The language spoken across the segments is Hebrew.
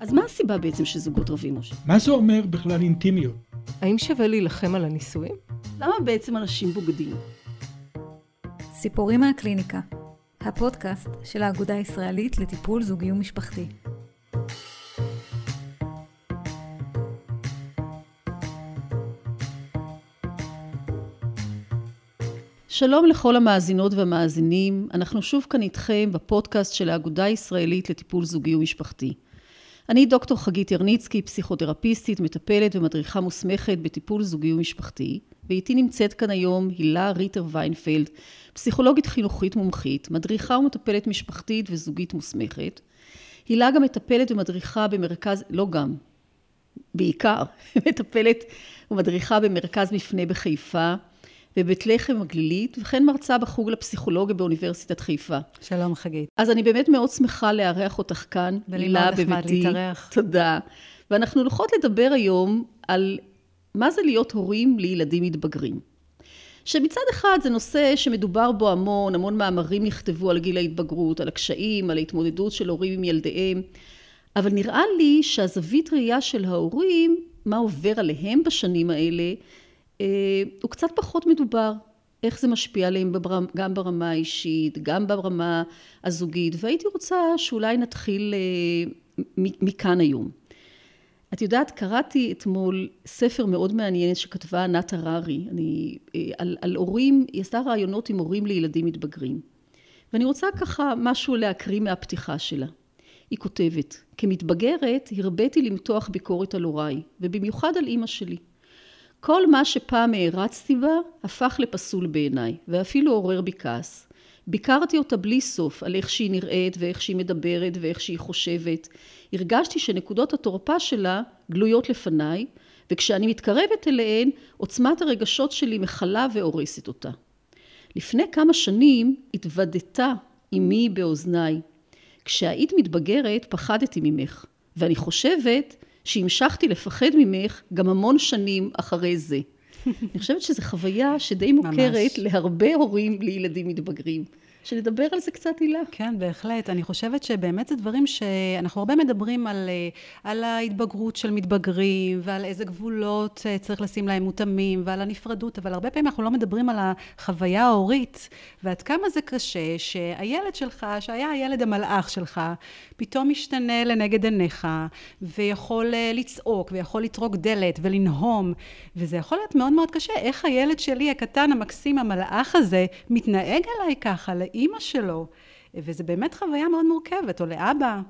אז מה הסיבה בעצם שזוגות רבים, משה? מה זה אומר בכלל אינטימיות? האם שווה להילחם על הנישואים? למה בעצם אנשים בוגדים? סיפורים מהקליניקה, הפודקאסט של האגודה הישראלית לטיפול זוגי ומשפחתי. שלום לכל המאזינות והמאזינים, אנחנו שוב כאן איתכם בפודקאסט של האגודה הישראלית לטיפול זוגי ומשפחתי. אני דוקטור חגית ירניצקי, פסיכותרפיסטית, מטפלת ומדריכה מוסמכת בטיפול זוגי ומשפחתי, ואיתי נמצאת כאן היום הילה ריטר ויינפלד, פסיכולוגית חינוכית מומחית, מדריכה ומטפלת משפחתית וזוגית מוסמכת. הילה גם מטפלת ומדריכה במרכז, לא גם, בעיקר, מטפלת ומדריכה במרכז מפנה בחיפה, בבית לחם הגלילית, וכן מרצה בחוג לפסיכולוגיה באוניברסיטת חיפה. שלום חגית. אז אני באמת מאוד שמחה לארח אותך כאן, הילה בביתי. נחמד להתארח. תודה. ואנחנו הולכות לדבר היום על מה זה להיות הורים לילדים מתבגרים. שמצד אחד זה נושא שמדובר בו המון, המון מאמרים נכתבו על גיל ההתבגרות, על הקשיים, על ההתמודדות של הורים עם ילדיהם, אבל נראה לי שהזווית ראייה של ההורים, מה עובר עליהם בשנים האלה, הוא קצת פחות מדובר. איך זה משפיע עליהם גם ברמה האישית, גם ברמה הזוגית, והייתי רוצה שאולי נתחיל אה, מכאן היום. את יודעת, קראתי אתמול ספר מאוד מעניין שכתבה ענת הררי, אני, אה, על, על הורים, היא עשתה רעיונות עם הורים לילדים מתבגרים. ואני רוצה ככה משהו להקריא מהפתיחה שלה. היא כותבת, כמתבגרת הרביתי למתוח ביקורת על הוריי, ובמיוחד על אימא שלי. כל מה שפעם הערצתי בה הפך לפסול בעיניי, ואפילו עורר בי כעס. ביקרתי אותה בלי סוף על איך שהיא נראית ואיך שהיא מדברת ואיך שהיא חושבת. הרגשתי שנקודות התורפה שלה גלויות לפניי, וכשאני מתקרבת אליהן, עוצמת הרגשות שלי מכלה והורסת אותה. לפני כמה שנים התוודתה אמי באוזניי. כשהיית מתבגרת פחדתי ממך, ואני חושבת שהמשכתי לפחד ממך גם המון שנים אחרי זה. אני חושבת שזו חוויה שדי מוכרת להרבה הורים לילדים מתבגרים. שנדבר על זה קצת, הילה. כן, בהחלט. אני חושבת שבאמת זה דברים שאנחנו הרבה מדברים על, אה, על ההתבגרות של מתבגרים, ועל איזה גבולות אה, צריך לשים להם מותאמים, ועל הנפרדות, אבל הרבה פעמים אנחנו לא מדברים על החוויה ההורית, ועד כמה זה קשה שהילד שלך, שהיה הילד המלאך שלך, פתאום משתנה לנגד עיניך, ויכול אה, לצעוק, ויכול לטרוק דלת, ולנהום, וזה יכול להיות מאוד מאוד קשה. איך הילד שלי, הקטן, המקסים, המלאך הזה, מתנהג אליי ככה, לאימא שלו, וזה באמת חוויה מאוד מורכבת, או לאבא.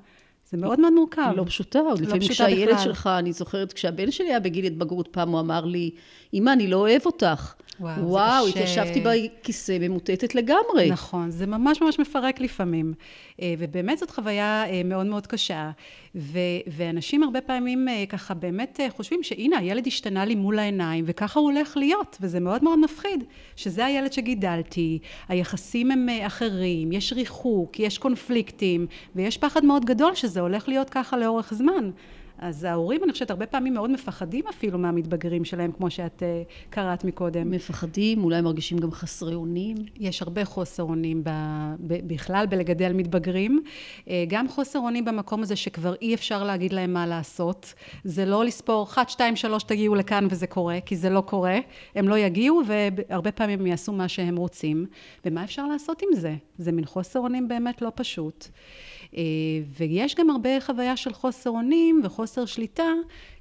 זה מאוד מאוד מורכב. לא פשוטה, עוד לא לפעמים כשהילד שלך, אני זוכרת, כשהבן שלי היה בגיל התבגרות, פעם הוא אמר לי, אמא, אני לא אוהב אותך. וואו, וואו זה קשה. התיישבתי בכיסא ממוטטת לגמרי. נכון, זה ממש ממש מפרק לפעמים. אה, ובאמת זאת חוויה אה, מאוד מאוד קשה. ו- ואנשים הרבה פעמים אה, ככה באמת חושבים שהנה, הילד השתנה לי מול העיניים, וככה הוא הולך להיות, וזה מאוד מאוד מפחיד. שזה הילד שגידלתי, היחסים הם אחרים, יש ריחוק, יש קונפליקטים, ויש פחד מאוד גדול שזה הולך להיות ככה לאורך זמן. אז ההורים, אני חושבת, הרבה פעמים מאוד מפחדים אפילו מהמתבגרים שלהם, כמו שאת uh, קראת מקודם. מפחדים, אולי מרגישים גם חסרי אונים. יש הרבה חוסר אונים ב, ב, בכלל בלגדל מתבגרים. Uh, גם חוסר אונים במקום הזה שכבר אי אפשר להגיד להם מה לעשות. זה לא לספור 1, 2, 3 תגיעו לכאן וזה קורה, כי זה לא קורה. הם לא יגיעו והרבה פעמים הם יעשו מה שהם רוצים. ומה אפשר לעשות עם זה? זה מין חוסר אונים באמת לא פשוט. אה, ויש גם הרבה חוויה של חוסר אונים וחוסר שליטה,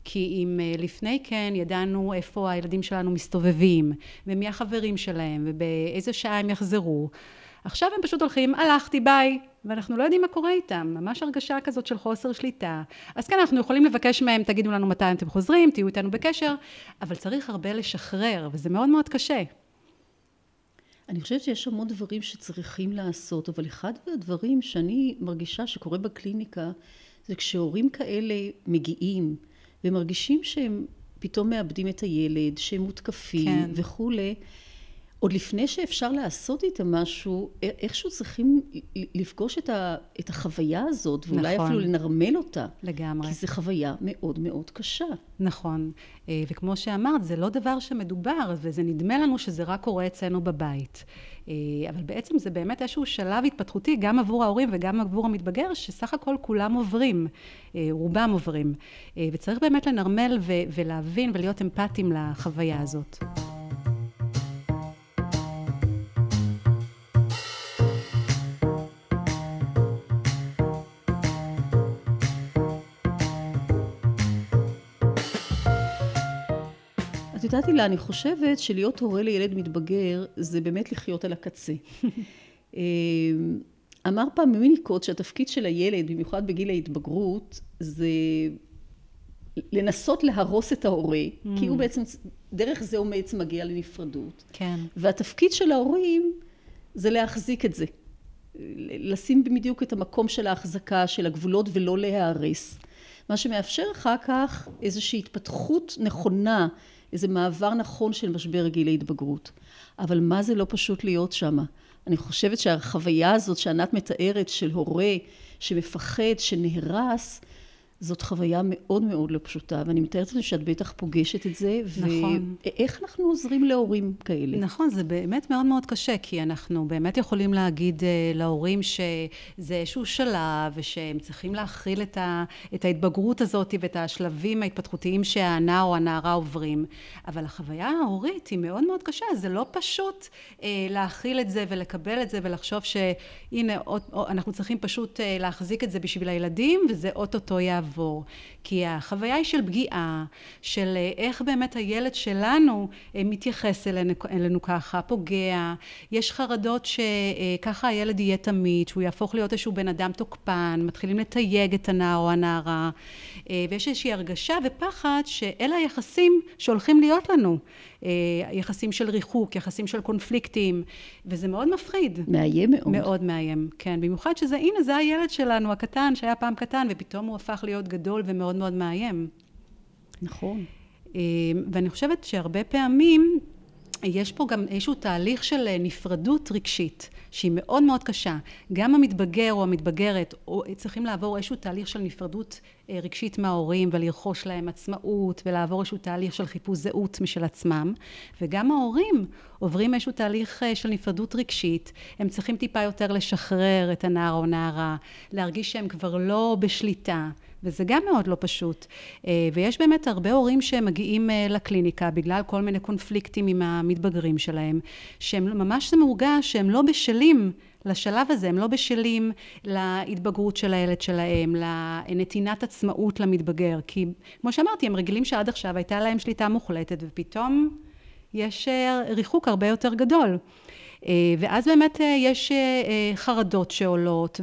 כי אם אה, לפני כן ידענו איפה הילדים שלנו מסתובבים, ומי החברים שלהם, ובאיזה שעה הם יחזרו, עכשיו הם פשוט הולכים, הלכתי, ביי, ואנחנו לא יודעים מה קורה איתם, ממש הרגשה כזאת של חוסר שליטה. אז כן, אנחנו יכולים לבקש מהם, תגידו לנו מתי אתם חוזרים, תהיו איתנו בקשר, אבל צריך הרבה לשחרר, וזה מאוד מאוד קשה. אני חושבת שיש המון דברים שצריכים לעשות, אבל אחד מהדברים שאני מרגישה שקורה בקליניקה, זה כשהורים כאלה מגיעים ומרגישים שהם פתאום מאבדים את הילד, שהם מותקפים כן. וכולי, עוד לפני שאפשר לעשות איתם משהו, איכשהו צריכים לפגוש את, ה, את החוויה הזאת, ואולי נכון. אפילו לנרמל אותה. לגמרי. כי זו חוויה מאוד מאוד קשה. נכון. אה, וכמו שאמרת, זה לא דבר שמדובר, וזה נדמה לנו שזה רק קורה אצלנו בבית. אה, אבל בעצם זה באמת איזשהו שלב התפתחותי, גם עבור ההורים וגם עבור המתבגר, שסך הכל כולם עוברים, אה, רובם עוברים. וצריך באמת לנרמל ולהבין ולהיות אמפתיים לחוויה הזאת. יודעת הילה, אני חושבת שלהיות הורה לילד מתבגר זה באמת לחיות על הקצה. אמ, אמר פעם מיניקוט שהתפקיד של הילד, במיוחד בגיל ההתבגרות, זה לנסות להרוס את ההורה, mm. כי הוא. בעצם, דרך זה הוא בעצם מגיע לנפרדות. כן. והתפקיד של ההורים זה להחזיק את זה. לשים בדיוק את המקום של ההחזקה, של הגבולות, ולא להיהרס. מה שמאפשר אחר כך איזושהי התפתחות נכונה איזה מעבר נכון של משבר גיל ההתבגרות. אבל מה זה לא פשוט להיות שם? אני חושבת שהחוויה הזאת שענת מתארת של הורה שמפחד, שנהרס, זאת חוויה מאוד מאוד לא פשוטה, ואני מתארת לעצמי שאת בטח פוגשת את זה. נכון. ואיך אנחנו עוזרים להורים כאלה? נכון, זה באמת מאוד מאוד קשה, כי אנחנו באמת יכולים להגיד uh, להורים שזה איזשהו שלב, ושהם צריכים להכיל את, ה, את ההתבגרות הזאת ואת השלבים ההתפתחותיים שהנער או הנערה עוברים. אבל החוויה ההורית היא מאוד מאוד קשה, זה לא פשוט uh, להכיל את זה ולקבל את זה ולחשוב שהנה, אנחנו צריכים פשוט uh, להחזיק את זה בשביל הילדים, וזה אוטוטו יעבור. לעבור. כי החוויה היא של פגיעה, של אה, איך באמת הילד שלנו אה, מתייחס אלינו, אלינו ככה, פוגע. יש חרדות שככה הילד יהיה תמיד, שהוא יהפוך להיות איזשהו בן אדם תוקפן, מתחילים לתייג את הנער או הנערה. אה, ויש איזושהי הרגשה ופחד שאלה היחסים שהולכים להיות לנו. יחסים של ריחוק, יחסים של קונפליקטים, וזה מאוד מפחיד. מאיים מאוד. מאוד מאיים, כן. במיוחד שזה, הנה, זה הילד שלנו הקטן, שהיה פעם קטן, ופתאום הוא הפך להיות גדול ומאוד מאוד מאיים. נכון. אה, ואני חושבת שהרבה פעמים יש פה גם איזשהו תהליך של אה, נפרדות רגשית, שהיא מאוד מאוד קשה. גם המתבגר או המתבגרת צריכים לעבור איזשהו תהליך של נפרדות אה, רגשית מההורים ולרכוש להם עצמאות ולעבור איזשהו תהליך של חיפוש זהות משל עצמם. וגם ההורים עוברים איזשהו תהליך של נפרדות רגשית. הם צריכים טיפה יותר לשחרר את הנער או נערה, להרגיש שהם כבר לא בשליטה. וזה גם מאוד לא פשוט. אה, ויש באמת הרבה הורים שמגיעים אה, לקליניקה בגלל כל מיני קונפליקטים עם המתבגרים שלהם, שהם ממש מורגש שהם לא בשלים לשלב הזה, הם לא בשלים להתבגרות של הילד שלהם, לנתינת עצמאות למתבגר, כי כמו שאמרתי, הם רגילים שעד עכשיו הייתה להם שליטה מוחלטת, ופתאום יש אה, ריחוק הרבה יותר גדול. אה, ואז באמת אה, יש חרדות שעולות,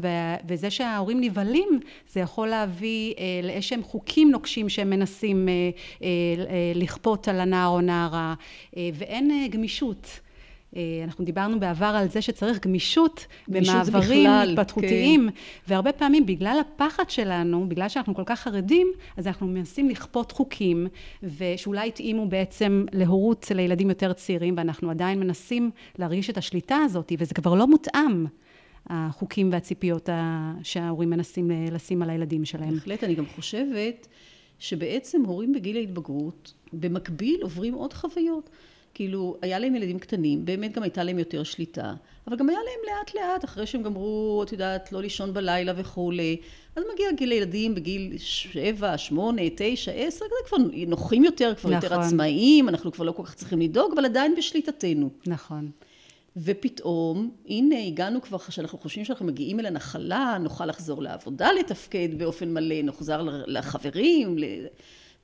וזה שההורים נבהלים, זה יכול להביא לאיזשהם חוקים נוקשים שהם מנסים לכפות על הנער או נערה, ואין גמישות. אה, אנחנו דיברנו בעבר על זה שצריך גמישות, גמישות במעברים התפתחותיים, כן. והרבה פעמים בגלל הפחד שלנו, בגלל שאנחנו כל כך חרדים, אז אנחנו מנסים לכפות חוקים, ושאולי התאימו בעצם להורות לילדים יותר צעירים, ואנחנו עדיין מנסים להרגיש את השליטה הזאת, וזה כבר לא מותאם. החוקים והציפיות שההורים מנסים לשים על הילדים שלהם. בהחלט, אני גם חושבת שבעצם הורים בגיל ההתבגרות, במקביל עוברים עוד חוויות. כאילו, היה להם ילדים קטנים, באמת גם הייתה להם יותר שליטה, אבל גם היה להם לאט לאט, אחרי שהם גמרו, את יודעת, לא לישון בלילה וכולי, אז מגיע גיל ילדים בגיל שבע, שמונה, תשע, עשר, זה כבר נוחים יותר, כבר נכון. יותר עצמאיים, אנחנו כבר לא כל כך צריכים לדאוג, אבל עדיין בשליטתנו. נכון. ופתאום, הנה הגענו כבר, שאנחנו חושבים שאנחנו מגיעים אל הנחלה, נוכל לחזור לעבודה, לתפקד באופן מלא, נחזר לחברים,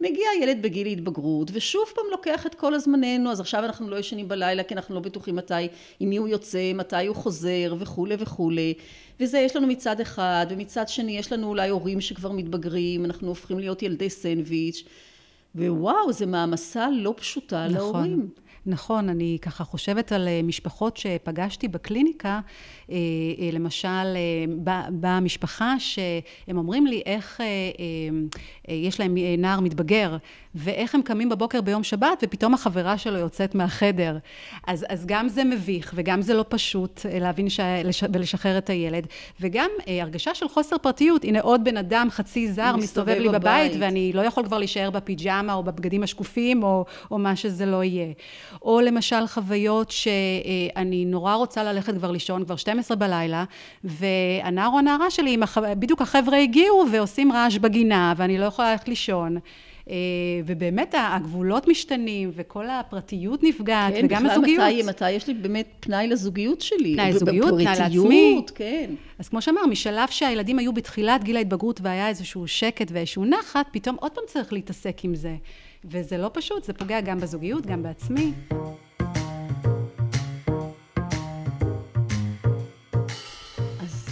מגיע ילד בגיל התבגרות, ושוב פעם לוקח את כל הזמננו, אז עכשיו אנחנו לא ישנים בלילה, כי אנחנו לא בטוחים מתי, עם מי הוא יוצא, מתי הוא חוזר, וכולי וכולי. וזה יש לנו מצד אחד, ומצד שני יש לנו אולי הורים שכבר מתבגרים, אנחנו הופכים להיות ילדי סנדוויץ', ווואו, זה מעמסה לא פשוטה נכון. להורים. נכון, אני ככה חושבת על אה, משפחות שפגשתי בקליניקה, אה, אה, למשל, באה משפחה שהם אומרים לי איך יש להם נער מתבגר, ואיך הם קמים בבוקר ביום שבת, ופתאום החברה שלו יוצאת מהחדר. אז, אז גם זה מביך, וגם זה לא פשוט להבין ש... ולשחרר את הילד, וגם הרגשה של חוסר פרטיות. הנה עוד בן אדם חצי זר מסתובב לי בבית, בבית, ואני לא יכול כבר להישאר בפיג'מה או בבגדים השקופים, או, או מה שזה לא יהיה. או למשל חוויות שאני נורא רוצה ללכת כבר לישון, כבר 12 בלילה, והנער או הנערה שלי, בדיוק החבר'ה הגיעו ועושים רעש בגינה, ואני לא יכולה ללכת לישון. אה, ובאמת הגבולות משתנים וכל הפרטיות נפגעת כן, וגם הזוגיות. כן, בכלל מתי יש לי באמת פנאי לזוגיות שלי. פנאי לזוגיות, פנאי לעצמי. כן. אז כמו שאמר, משלב שהילדים היו בתחילת גיל ההתבגרות והיה איזשהו שקט ואיזשהו נחת, פתאום עוד פעם צריך להתעסק עם זה. וזה לא פשוט, זה פוגע גם בזוגיות, גם בעצמי. אז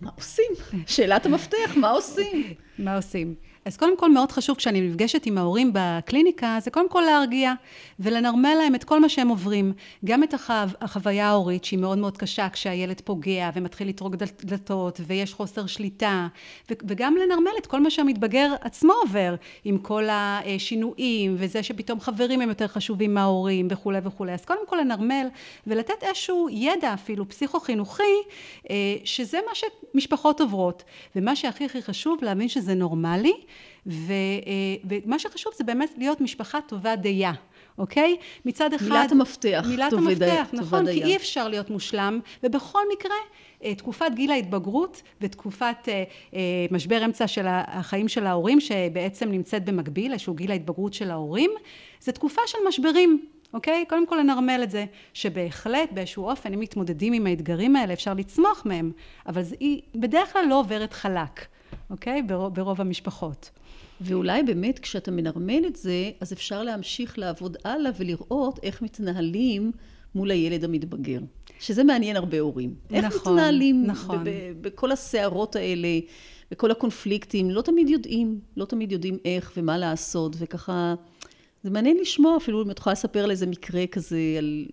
מה עושים? שאלת המפתח, מה עושים? מה עושים? אז קודם כל מאוד חשוב כשאני נפגשת עם ההורים בקליניקה, זה קודם כל להרגיע ולנרמל להם את כל מה שהם עוברים. גם את החו... החוויה ההורית שהיא מאוד מאוד קשה כשהילד פוגע ומתחיל לטרוק דלתות ויש חוסר שליטה, ו... וגם לנרמל את כל מה שהמתבגר עצמו עובר, עם כל השינויים וזה שפתאום חברים הם יותר חשובים מההורים וכולי וכולי. אז קודם כל לנרמל ולתת איזשהו ידע אפילו פסיכו-חינוכי, אה, שזה מה שמשפחות עוברות. ומה שהכי הכי חשוב להבין שזה נורמלי. ו, אה, ומה שחשוב זה באמת להיות משפחה טובה דייה. אוקיי? מצד אחד... מילת המפתח. מילת המפתח, די, נכון, כי אי אפשר להיות מושלם, ובכל מקרה, אה, תקופת גיל ההתבגרות ותקופת אה, משבר אמצע של החיים של ההורים, שבעצם נמצאת במקביל, איזשהו גיל ההתבגרות של ההורים, זה תקופה של משברים. אוקיי? קודם כל לנרמל את זה, שבהחלט באיזשהו אופן, אם מתמודדים עם האתגרים האלה, אפשר לצמוח מהם, אבל היא בדרך כלל לא עוברת חלק. אוקיי? ברוב, ברוב המשפחות. ואולי באמת כשאתה מנרמל את זה, אז אפשר להמשיך לעבוד הלאה ולראות איך מתנהלים מול הילד המתבגר. שזה מעניין הרבה הורים. איך נכון, מתנהלים נכון. בכל הסערות האלה, בכל הקונפליקטים, לא תמיד יודעים, לא תמיד יודעים איך ומה לעשות, וככה, זה מעניין לשמוע אפילו אם את יכולה לספר על איזה מקרה כזה, על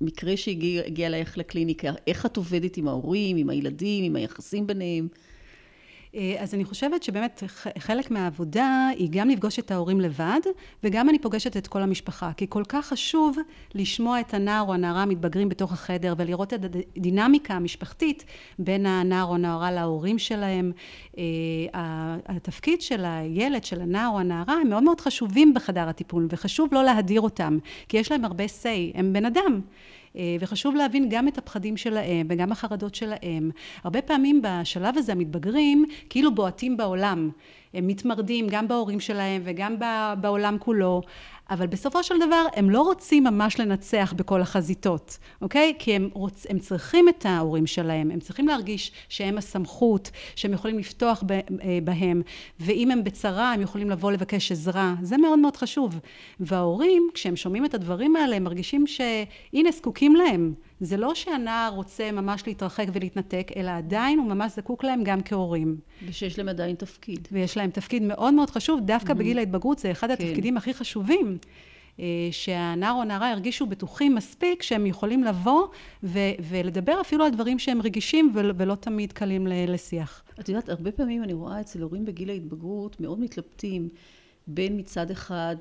מקרה שהגיע אלייך לקליניקה, איך את עובדת עם ההורים, עם הילדים, עם היחסים ביניהם. אה, אז אני חושבת שבאמת חלק מהעבודה היא גם לפגוש את ההורים לבד, וגם אני פוגשת את כל המשפחה. כי כל כך חשוב לשמוע את הנער או הנערה המתבגרים בתוך החדר, ולראות את הדינמיקה המשפחתית בין הנער או הנערה להורים שלהם. אה, התפקיד של הילד, של הנער או הנערה, הם מאוד מאוד חשובים בחדר הטיפול, וחשוב לא להדיר אותם, כי יש להם הרבה say, הם בן אדם. אה, וחשוב להבין גם את הפחדים שלהם וגם החרדות שלהם. הרבה פעמים בשלב הזה המתבגרים כאילו בועטים בעולם. הם מתמרדים גם בהורים שלהם וגם בעולם כולו, אבל בסופו של דבר הם לא רוצים ממש לנצח בכל החזיתות, אוקיי? כי הם, רוצ, הם צריכים את ההורים שלהם, הם צריכים להרגיש שהם הסמכות, שהם יכולים לפתוח אה, בהם, ואם הם בצרה הם יכולים לבוא לבקש עזרה, זה מאוד מאוד חשוב. וההורים, כשהם שומעים את הדברים האלה, הם מרגישים שהנה זקוקים להם. זה לא שהנער רוצה ממש להתרחק ולהתנתק, אלא עדיין הוא ממש זקוק להם גם כהורים. ושיש להם עדיין תפקיד. ויש להם תפקיד מאוד מאוד חשוב, דווקא mm-hmm. בגיל ההתבגרות זה אחד כן. התפקידים הכי חשובים. אה, שהנער או הנערה ירגישו בטוחים מספיק שהם יכולים לבוא ו- ולדבר אפילו על דברים שהם רגישים ול- ולא תמיד קלים לשיח. את יודעת, הרבה פעמים אני רואה אצל הורים בגיל ההתבגרות מאוד מתלבטים בין מצד אחד,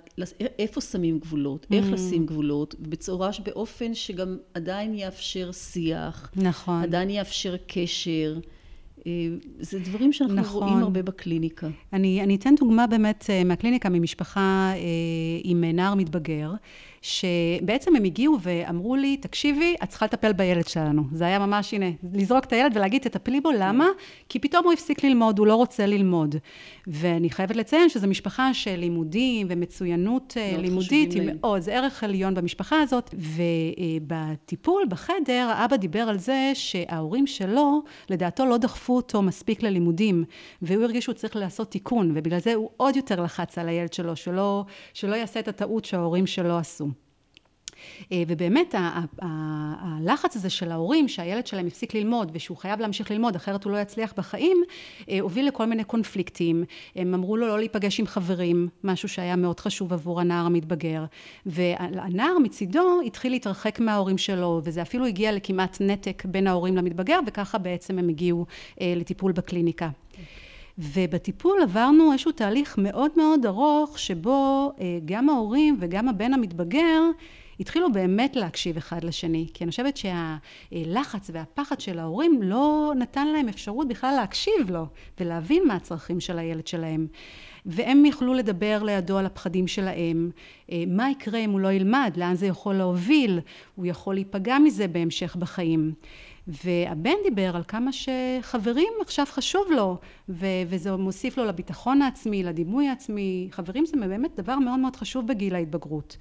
איפה שמים גבולות, mm. איך לשים גבולות, בצורה שבאופן שגם עדיין יאפשר שיח, נכון, עדיין יאפשר קשר. אה, זה דברים שאנחנו נכון. רואים הרבה בקליניקה. אני, אני אתן דוגמה באמת אה, מהקליניקה, ממשפחה אה, עם נער מתבגר, שבעצם הם הגיעו ואמרו לי, תקשיבי, את צריכה לטפל בילד שלנו. זה היה ממש, הנה, לזרוק את הילד ולהגיד, תטפלי בו, למה? כי פתאום הוא הפסיק ללמוד, הוא לא רוצה ללמוד. ואני חייבת לציין שזו משפחה של לימודים ומצוינות לימודית, היא מאוד, זה ערך עליון במשפחה הזאת. ובטיפול, בחדר, האבא דיבר על זה שההורים שלו, לדעתו לא דחפו אותו מספיק ללימודים, והוא הרגיש שהוא צריך לעשות תיקון, ובגלל זה הוא עוד יותר לחץ על הילד שלו, שלא, שלא יעשה את הטעות שההורים שלו עשו. אה, ובאמת הלחץ הזה של ההורים שהילד שלהם הפסיק ללמוד ושהוא חייב להמשיך ללמוד אחרת הוא לא יצליח בחיים אה, הוביל לכל מיני קונפליקטים. הם אמרו לו לא להיפגש עם חברים משהו שהיה מאוד חשוב עבור הנער המתבגר. והנער מצידו התחיל להתרחק מההורים שלו וזה אפילו הגיע לכמעט נתק בין ההורים למתבגר וככה בעצם הם הגיעו אה, לטיפול בקליניקה. ובטיפול עברנו איזשהו תהליך מאוד מאוד ארוך שבו גם ההורים וגם הבן המתבגר התחילו באמת להקשיב אחד לשני, כי אני חושבת שהלחץ והפחד של ההורים לא נתן להם אפשרות בכלל להקשיב לו ולהבין מה הצרכים של הילד שלהם. והם יכלו לדבר לידו על הפחדים שלהם, אה, מה יקרה אם הוא לא ילמד, לאן זה יכול להוביל, הוא יכול להיפגע מזה בהמשך בחיים. והבן דיבר על כמה שחברים עכשיו חשוב לו, ו- וזה מוסיף לו לביטחון העצמי, לדימוי העצמי. חברים זה באמת דבר מאוד מאוד חשוב בגיל ההתבגרות.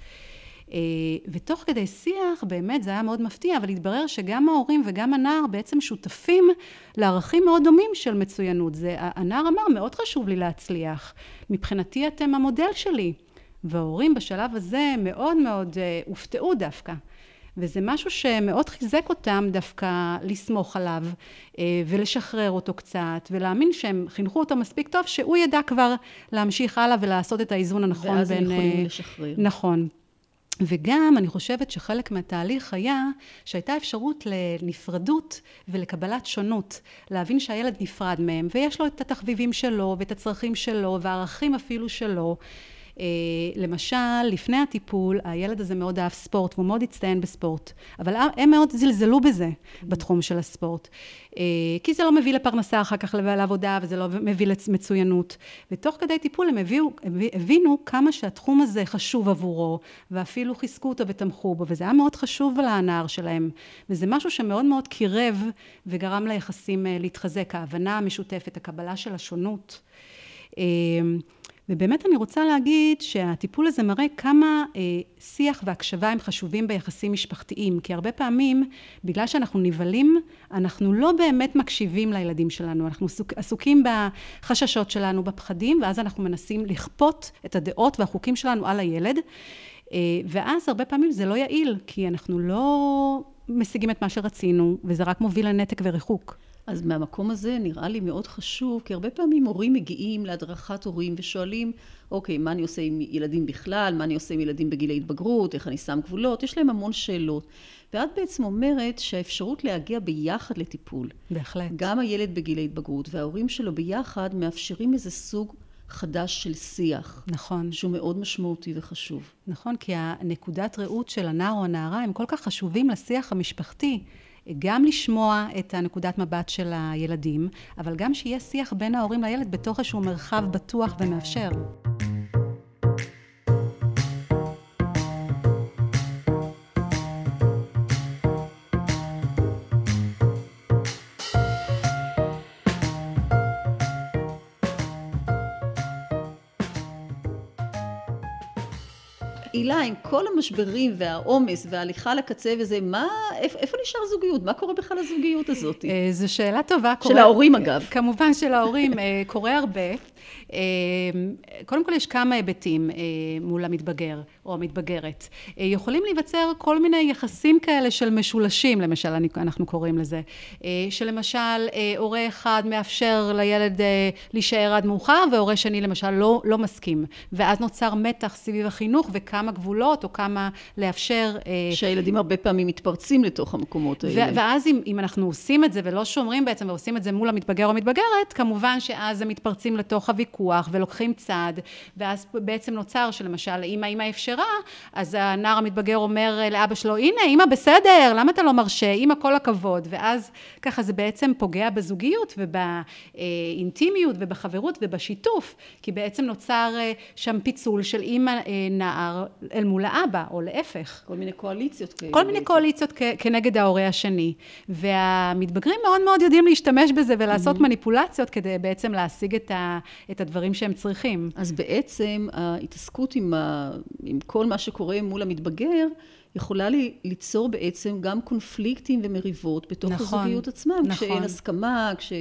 אה, ותוך כדי שיח באמת זה היה מאוד מפתיע אבל התברר שגם ההורים וגם הנער בעצם שותפים לערכים מאוד דומים של מצוינות זה הנער אמר מאוד חשוב לי להצליח מבחינתי אתם המודל שלי וההורים בשלב הזה מאוד מאוד אה, הופתעו דווקא וזה משהו שמאוד חיזק אותם דווקא לסמוך עליו אה, ולשחרר אותו קצת ולהאמין שהם חינכו אותו מספיק טוב שהוא ידע כבר להמשיך הלאה ולעשות את האיזון הנכון ואז בין... ואז הם יכולים לשחרר. נכון. וגם אני חושבת שחלק מהתהליך היה שהייתה אפשרות לנפרדות ולקבלת שונות, להבין שהילד נפרד מהם ויש לו את התחביבים שלו ואת הצרכים שלו והערכים אפילו שלו למשל, לפני הטיפול, הילד הזה מאוד אהב ספורט, והוא מאוד הצטיין בספורט, אבל הם מאוד זלזלו בזה, בתחום של הספורט. אה, כי זה לא מביא לפרנסה אחר כך לעבודה, וזה לא מביא למצוינות. ותוך כדי טיפול הם הביאו, הבינו כמה שהתחום הזה חשוב עבורו, ואפילו חיזקו אותו ותמכו בו, וזה היה מאוד חשוב לנער שלהם. וזה משהו שמאוד מאוד קירב וגרם ליחסים אה, להתחזק, ההבנה המשותפת, הקבלה של השונות. ובאמת אני רוצה להגיד שהטיפול הזה מראה כמה אה, שיח והקשבה הם חשובים ביחסים משפחתיים, כי הרבה פעמים בגלל שאנחנו נבהלים, אנחנו לא באמת מקשיבים לילדים שלנו, אנחנו עסוק, עסוקים בחששות שלנו, בפחדים, ואז אנחנו מנסים לכפות את הדעות והחוקים שלנו על הילד, אה, ואז הרבה פעמים זה לא יעיל, כי אנחנו לא משיגים את מה שרצינו, וזה רק מוביל לנתק וריחוק. אז מהמקום הזה נראה לי מאוד חשוב, כי הרבה פעמים הורים מגיעים להדרכת הורים ושואלים, אוקיי, מה אני עושה עם ילדים בכלל, מה אני עושה עם ילדים בגיל ההתבגרות, איך אני שם גבולות, יש להם המון שאלות. ואת בעצם אומרת שהאפשרות להגיע ביחד לטיפול, בהחלט. גם הילד בגיל ההתבגרות וההורים שלו ביחד מאפשרים איזה סוג חדש של שיח. נכון. שהוא מאוד משמעותי וחשוב. נכון, כי הנקודת ראות של הנער או הנערה הם כל כך חשובים לשיח המשפחתי. גם לשמוע את הנקודת מבט של הילדים, אבל גם שיהיה שיח בין ההורים לילד בתוך איזשהו מרחב בטוח ומאפשר. הילה, עם כל המשברים והעומס וההליכה לקצה וזה, מה, איפה, נשאר זוגיות? מה קורה בכלל לזוגיות הזאת? אה, זו שאלה טובה. של ההורים אגב. כמובן של ההורים, אה, קורה הרבה. אה, קודם כל יש כמה היבטים מול המתבגר או המתבגרת. יכולים להיווצר כל מיני יחסים כאלה של משולשים, למשל אנחנו קוראים לזה. שלמשל הורה אחד מאפשר לילד להישאר עד מאוחר והורה שני למשל לא, לא מסכים. ואז נוצר מתח סביב החינוך וכמה גבולות או כמה לאפשר... שהילדים הרבה פעמים מתפרצים לתוך המקומות האלה. ואז אם, אם אנחנו עושים את זה ולא שומרים בעצם ועושים את זה מול המתבגר או המתבגרת, כמובן שאז הם מתפרצים לתוך הוויכוח ולוקחים צעד, ואז בעצם נוצר שלמשל אם האמא אפשרה, אז הנער המתבגר אומר לאבא שלו, הנה אמא בסדר, למה אתה לא מרשה? אמא כל הכבוד. ואז ככה זה בעצם פוגע בזוגיות ובאינטימיות ובחברות ובשיתוף, כי בעצם נוצר אה, שם פיצול של אמא אה, נער אל מול האבא, או להפך. כל מיני קואליציות כאלה. כל מיני קואליציות כנגד ההורה השני. והמתבגרים מאוד מאוד יודעים להשתמש בזה ולעשות mm-hmm. מניפולציות כדי בעצם להשיג את, ה, את הדברים שהם צריכים. אז בעצם ההתעסקות עם, ה, עם כל מה שקורה מול המתבגר, יכולה לי, ליצור בעצם גם קונפליקטים ומריבות בתוך נכון, הזוגיות עצמם, נכון. כשאין הסכמה, כש...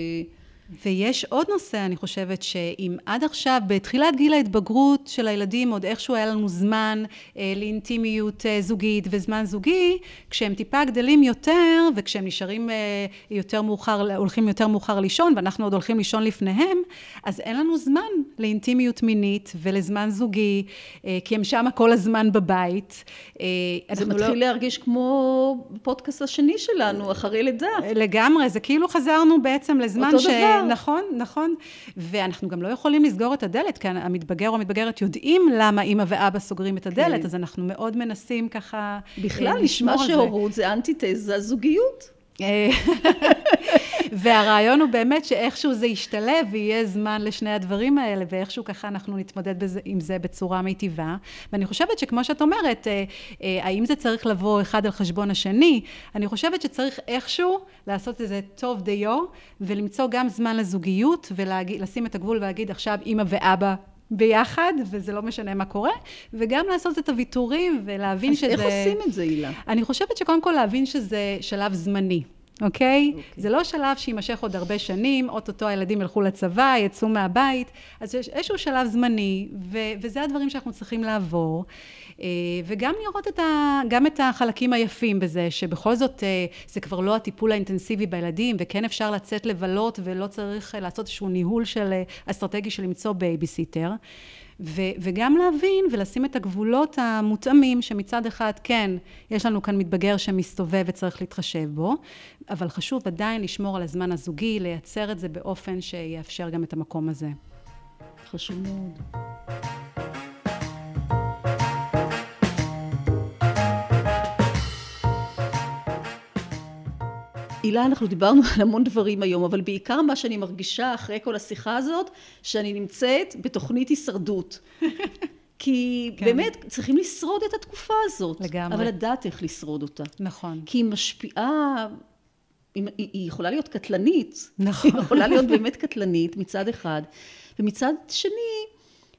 ויש עוד נושא, אני חושבת, שאם עד עכשיו, בתחילת גיל ההתבגרות של הילדים, עוד איכשהו היה לנו זמן אה, לאינטימיות אה, זוגית וזמן זוגי, כשהם טיפה גדלים יותר, וכשהם נשארים אה, יותר מאוחר, הולכים יותר מאוחר לישון, ואנחנו עוד הולכים לישון לפניהם, אז אין לנו זמן לאינטימיות מינית ולזמן זוגי, אה, כי הם שמה כל הזמן בבית. אה, זה מתחיל לא... להרגיש כמו פודקאסט השני שלנו, אחרי לידה. לגמרי, זה כאילו חזרנו בעצם לזמן ש... דבר. נכון, נכון. ואנחנו גם לא יכולים לסגור את הדלת, כי המתבגר או המתבגרת יודעים למה אימא ואבא סוגרים את הדלת, כן. אז אנחנו מאוד מנסים ככה בכלל, אה, נשמע שהורות זה אנטיתזה זוגיות. והרעיון הוא באמת שאיכשהו זה ישתלב ויהיה זמן לשני הדברים האלה, ואיכשהו ככה אנחנו נתמודד בזה, עם זה בצורה מיטיבה. ואני חושבת שכמו שאת אומרת, אה, אה, האם זה צריך לבוא אחד על חשבון השני? אני חושבת שצריך איכשהו לעשות איזה טוב דיו, ולמצוא גם זמן לזוגיות, ולשים את הגבול ולהגיד עכשיו אימא ואבא ביחד, וזה לא משנה מה קורה, וגם לעשות את הוויתורים ולהבין אז שזה... אז איך עושים את זה, הילה? אני חושבת שקודם כל להבין שזה שלב זמני. אוקיי? Okay? Okay. זה לא שלב שיימשך עוד הרבה שנים, אוטוטו הילדים ילכו לצבא, יצאו מהבית, אז יש איזשהו שלב זמני, ו- וזה הדברים שאנחנו צריכים לעבור. אה, וגם לראות את, ה- גם את החלקים היפים בזה, שבכל זאת אה, זה כבר לא הטיפול האינטנסיבי בילדים, וכן אפשר לצאת לבלות ולא צריך אה, לעשות איזשהו ניהול של אסטרטגי של למצוא בייביסיטר. ו, וגם להבין ולשים את הגבולות המותאמים, שמצד אחד, כן, יש לנו כאן מתבגר שמסתובב וצריך להתחשב בו, אבל חשוב עדיין לשמור על הזמן הזוגי, לייצר את זה באופן שיאפשר גם את המקום הזה. חשוב מאוד. הילה, אנחנו דיברנו על המון דברים היום, אבל בעיקר מה שאני מרגישה אחרי כל השיחה הזאת, שאני נמצאת בתוכנית הישרדות. כי כן. באמת צריכים לשרוד את התקופה הזאת. לגמרי. אבל לדעת איך לשרוד אותה. נכון. כי היא משפיעה, היא, היא יכולה להיות קטלנית. נכון. היא יכולה להיות באמת קטלנית מצד אחד. ומצד שני,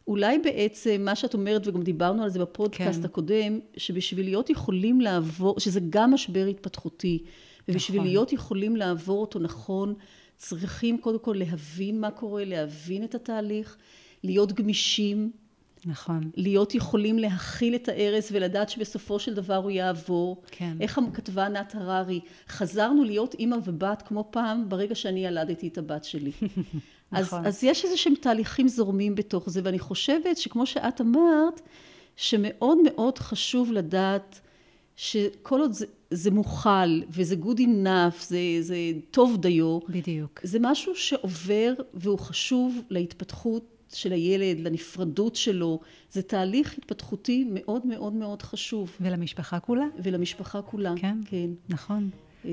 אולי בעצם מה שאת אומרת, וגם דיברנו על זה בפודקאסט כן. הקודם, שבשביל להיות יכולים לעבור, שזה גם משבר התפתחותי, ובשביל נכון. להיות יכולים לעבור אותו נכון, צריכים קודם כל להבין מה קורה, להבין את התהליך, להיות גמישים. נכון. להיות יכולים להכיל את הארז ולדעת שבסופו של דבר הוא יעבור. כן. איך כתבה ענת הררי, חזרנו להיות אימא ובת כמו פעם ברגע שאני ילדתי את הבת שלי. נכון. אז, אז יש איזה שהם תהליכים זורמים בתוך זה, ואני חושבת שכמו שאת אמרת, שמאוד מאוד חשוב לדעת שכל עוד זה, זה מוכל וזה good enough, זה, זה טוב דיו. בדיוק. זה משהו שעובר והוא חשוב להתפתחות של הילד, לנפרדות שלו. זה תהליך התפתחותי מאוד מאוד מאוד חשוב. ולמשפחה כולה? ולמשפחה כולה, כן. כן. נכון. אה,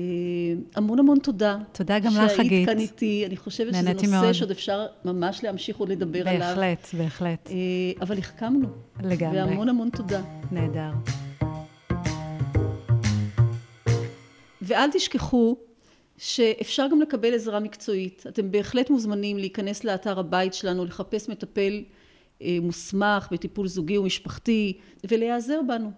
המון המון תודה. תודה גם לך, חגית. שהיית כאן איתי. אני חושבת שזה נושא מאוד. שעוד אפשר ממש להמשיך עוד לדבר בהחלט, עליו. בהחלט, בהחלט. אה, אבל החכמנו. לגמרי. והמון המון תודה. נהדר. ואל תשכחו שאפשר גם לקבל עזרה מקצועית. אתם בהחלט מוזמנים להיכנס לאתר הבית שלנו, לחפש מטפל אה, מוסמך בטיפול זוגי ומשפחתי ולהיעזר בנו.